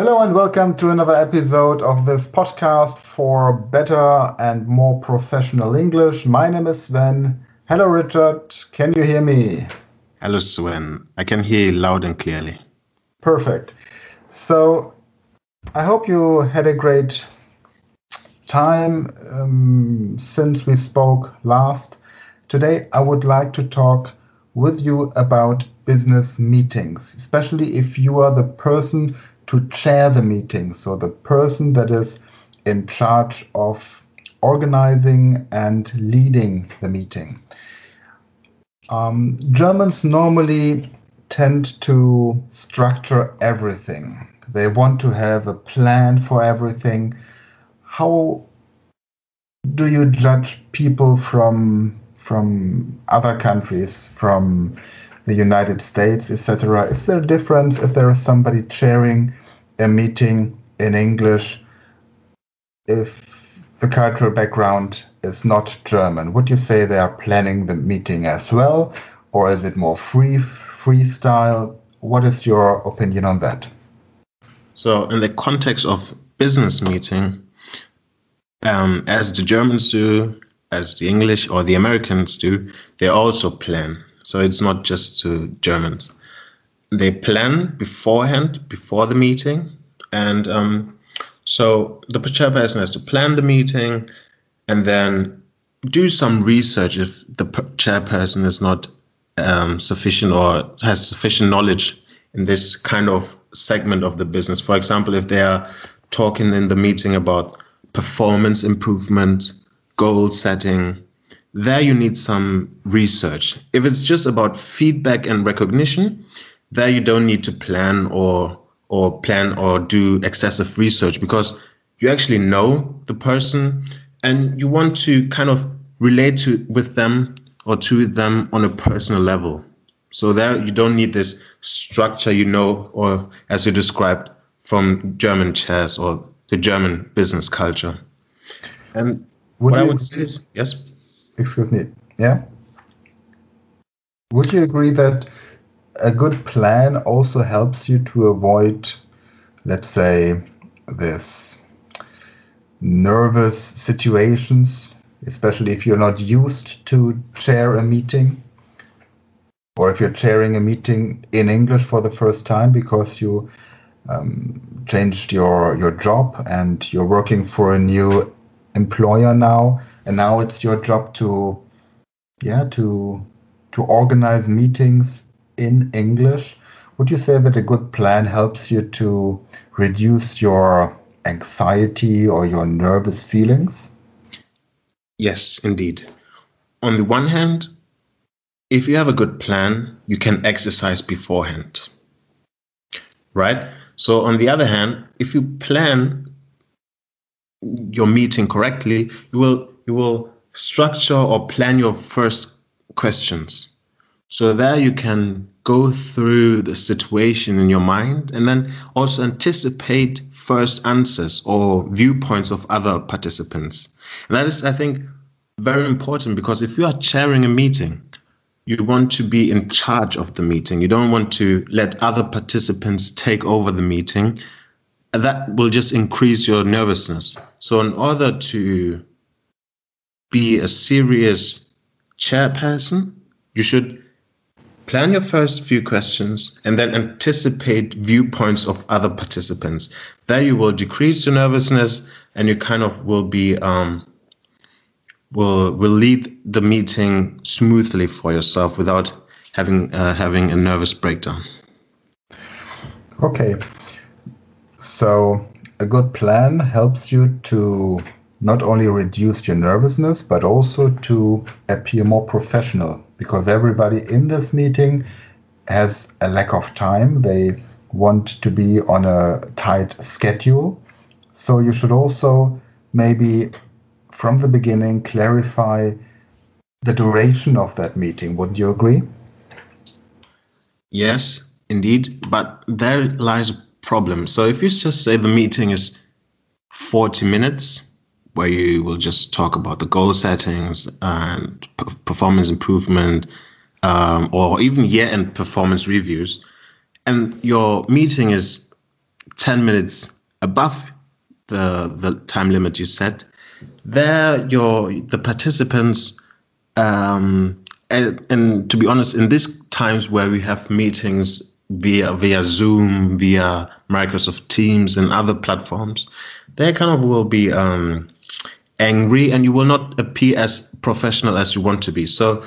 Hello and welcome to another episode of this podcast for better and more professional English. My name is Sven. Hello, Richard. Can you hear me? Hello, Sven. I can hear you loud and clearly. Perfect. So, I hope you had a great time um, since we spoke last. Today, I would like to talk with you about business meetings, especially if you are the person to chair the meeting. So the person that is in charge of organizing and leading the meeting. Um, Germans normally tend to structure everything. They want to have a plan for everything. How do you judge people from from other countries, from the United States, etc.? Is there a difference if there is somebody chairing a meeting in English if the cultural background is not German? Would you say they are planning the meeting as well, or is it more free freestyle? What is your opinion on that? So, in the context of business meeting, um, as the Germans do, as the English or the Americans do, they also plan. So it's not just to Germans they plan beforehand, before the meeting. And um, so the chairperson has to plan the meeting and then do some research if the chairperson is not um, sufficient or has sufficient knowledge in this kind of segment of the business. For example, if they are talking in the meeting about performance improvement, goal setting, there you need some research. If it's just about feedback and recognition, there you don't need to plan or or plan or do excessive research because you actually know the person and you want to kind of relate to with them or to them on a personal level. So there you don't need this structure you know or as you described from german chess or the german business culture. And would what i would say is yes? Excuse me yeah? Would you agree that a good plan also helps you to avoid, let's say, this nervous situations, especially if you're not used to chair a meeting, or if you're chairing a meeting in English for the first time because you um, changed your your job and you're working for a new employer now, and now it's your job to, yeah, to to organize meetings in English. Would you say that a good plan helps you to reduce your anxiety or your nervous feelings? Yes, indeed. On the one hand, if you have a good plan, you can exercise beforehand. Right? So, on the other hand, if you plan your meeting correctly, you will you will structure or plan your first questions. So there you can go through the situation in your mind and then also anticipate first answers or viewpoints of other participants. And that is, I think, very important because if you are chairing a meeting, you want to be in charge of the meeting. You don't want to let other participants take over the meeting. That will just increase your nervousness. So, in order to be a serious chairperson, you should plan your first few questions and then anticipate viewpoints of other participants. There you will decrease your nervousness and you kind of will be um, will will lead the meeting smoothly for yourself without having uh, having a nervous breakdown. Okay, so a good plan helps you to not only reduce your nervousness but also to appear more professional because everybody in this meeting has a lack of time. They want to be on a tight schedule. So you should also maybe from the beginning clarify the duration of that meeting. Wouldn't you agree? Yes, indeed. But there lies a problem. So if you just say the meeting is 40 minutes, where you will just talk about the goal settings and p- performance improvement, um, or even year-end performance reviews. And your meeting is 10 minutes above the the time limit you set, there your the participants um, and, and to be honest, in these times where we have meetings via via Zoom, via Microsoft Teams and other platforms, they kind of will be um, angry, and you will not appear as professional as you want to be. So,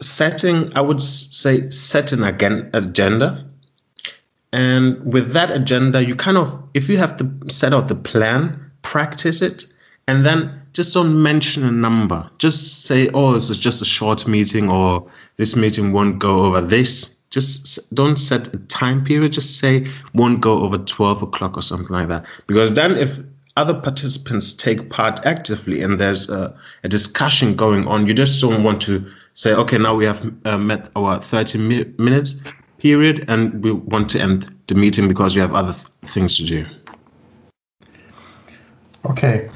setting, I would say, set an agenda, and with that agenda, you kind of, if you have to set out the plan, practice it, and then just don't mention a number. Just say, oh, this is just a short meeting or this meeting won't go over this. Just don't set a time period. Just say won't go over 12 o'clock or something like that. Because then if other participants take part actively and there's a, a discussion going on, you just don't want to say, okay, now we have uh, met our 30 mi- minutes period and we want to end the meeting because we have other th- things to do. Okay.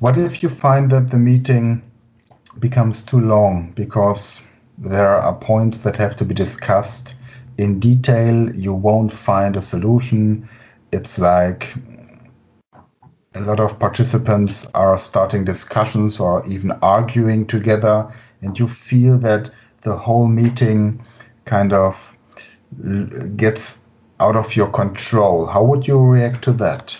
What if you find that the meeting becomes too long because there are points that have to be discussed in detail? You won't find a solution. It's like a lot of participants are starting discussions or even arguing together, and you feel that the whole meeting kind of gets out of your control. How would you react to that?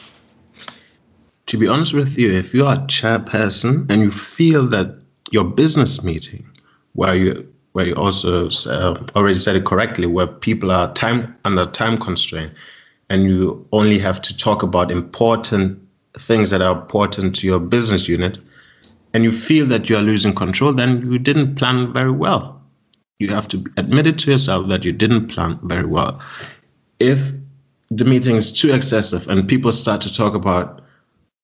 to be honest with you, if you are a chairperson and you feel that your business meeting, where you where you also uh, already said it correctly, where people are time under time constraint, and you only have to talk about important things that are important to your business unit, and you feel that you are losing control, then you didn't plan very well. You have to admit it to yourself that you didn't plan very well. If the meeting is too excessive and people start to talk about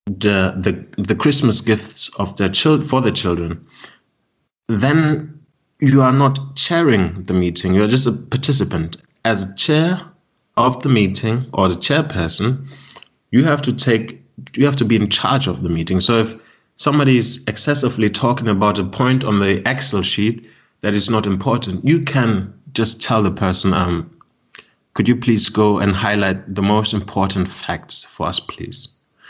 the the the Christmas gifts of their child for the children, then you are not chairing the meeting. You are just a participant. As a chair of the meeting or the chairperson, you have to take you have to be in charge of the meeting. So if somebody is excessively talking about a point on the Excel sheet that is not important, you can just tell the person, um, could you please go and highlight the most important facts for us, please?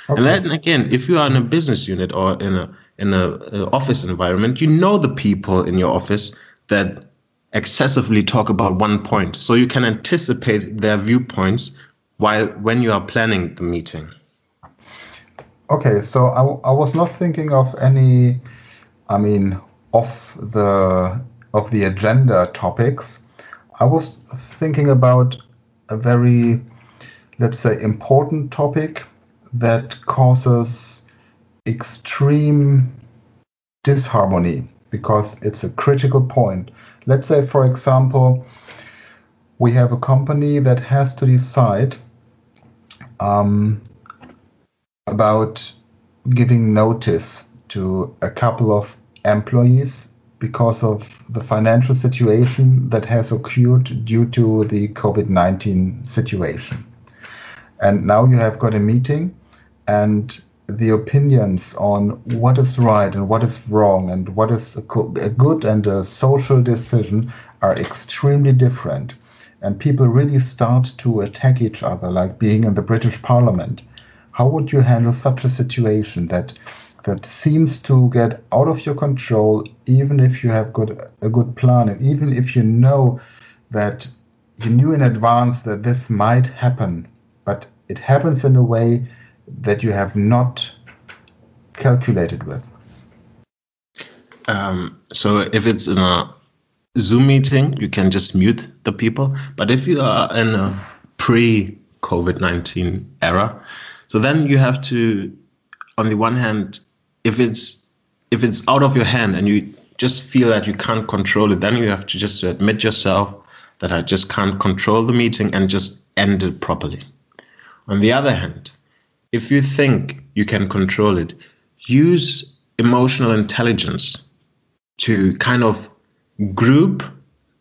Okay. And then again, if you are in a business unit or in a in a, a office environment, you know the people in your office that excessively talk about one point, so you can anticipate their viewpoints while when you are planning the meeting. Okay, so I, I was not thinking of any, I mean, off the of the agenda topics. I was thinking about a very, let's say, important topic that causes extreme disharmony because it's a critical point. Let's say, for example, we have a company that has to decide um, about giving notice to a couple of employees because of the financial situation that has occurred due to the COVID 19 situation. And now you have got a meeting and the opinions on what is right and what is wrong and what is a, good and a social decision are extremely different. And people really start to attack each other, like being in the British Parliament. How would you handle such a situation that that seems to get out of your control, even if you have got a good plan, and even if you know that you knew in advance that this might happen, but it happens in a way that you have not calculated with? Um, so if it's in a Zoom meeting, you can just mute the people. But if you are in a pre COVID 19 era, so then you have to, on the one hand, if it's if it's out of your hand and you just feel that you can't control it, then you have to just admit yourself that I just can't control the meeting and just end it properly. On the other hand, if you think you can control it, use emotional intelligence to kind of group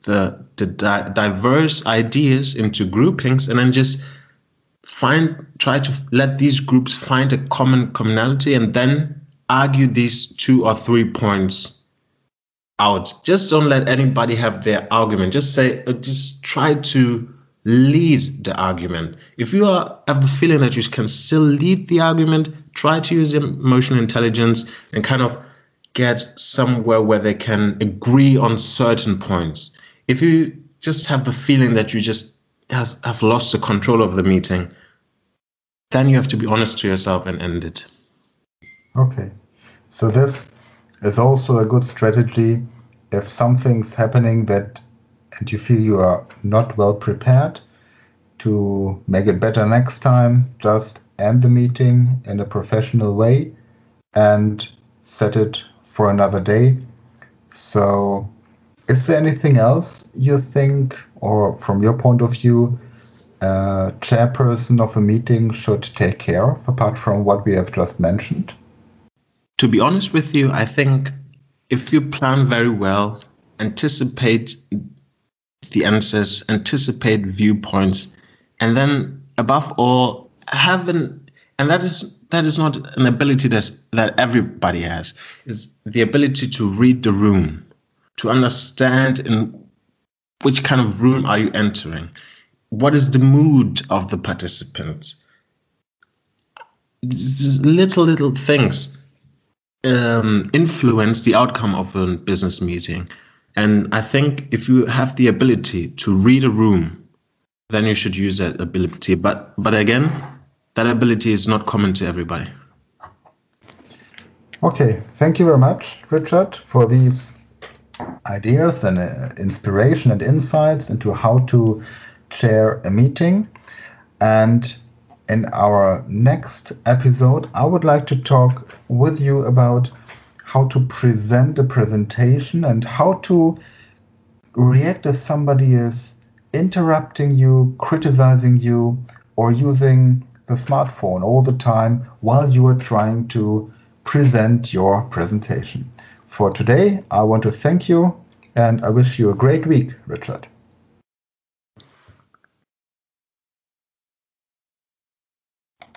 the, the di- diverse ideas into groupings and then just find try to let these groups find a common commonality and then argue these two or three points out just don't let anybody have their argument just say uh, just try to lead the argument. If you are have the feeling that you can still lead the argument, try to use emotional intelligence and kind of get somewhere where they can agree on certain points. If you just have the feeling that you just has, have lost the control of the meeting, then you have to be honest to yourself and end it. Okay. So this is also a good strategy if something's happening that and you feel you are not well prepared to make it better next time, just end the meeting in a professional way and set it for another day. So, is there anything else you think, or from your point of view, a chairperson of a meeting should take care of, apart from what we have just mentioned? To be honest with you, I think if you plan very well, anticipate the answers, anticipate viewpoints, and then above all, have an and that is that is not an ability that that everybody has. It's the ability to read the room, to understand in which kind of room are you entering, what is the mood of the participants. Little little things um, influence the outcome of a business meeting. And I think if you have the ability to read a room, then you should use that ability. But but again, that ability is not common to everybody. Okay, thank you very much, Richard, for these ideas and uh, inspiration and insights into how to chair a meeting. And in our next episode, I would like to talk with you about how to present a presentation and how to react if somebody is interrupting you, criticizing you, or using the smartphone all the time while you are trying to present your presentation. For today, I want to thank you and I wish you a great week, Richard.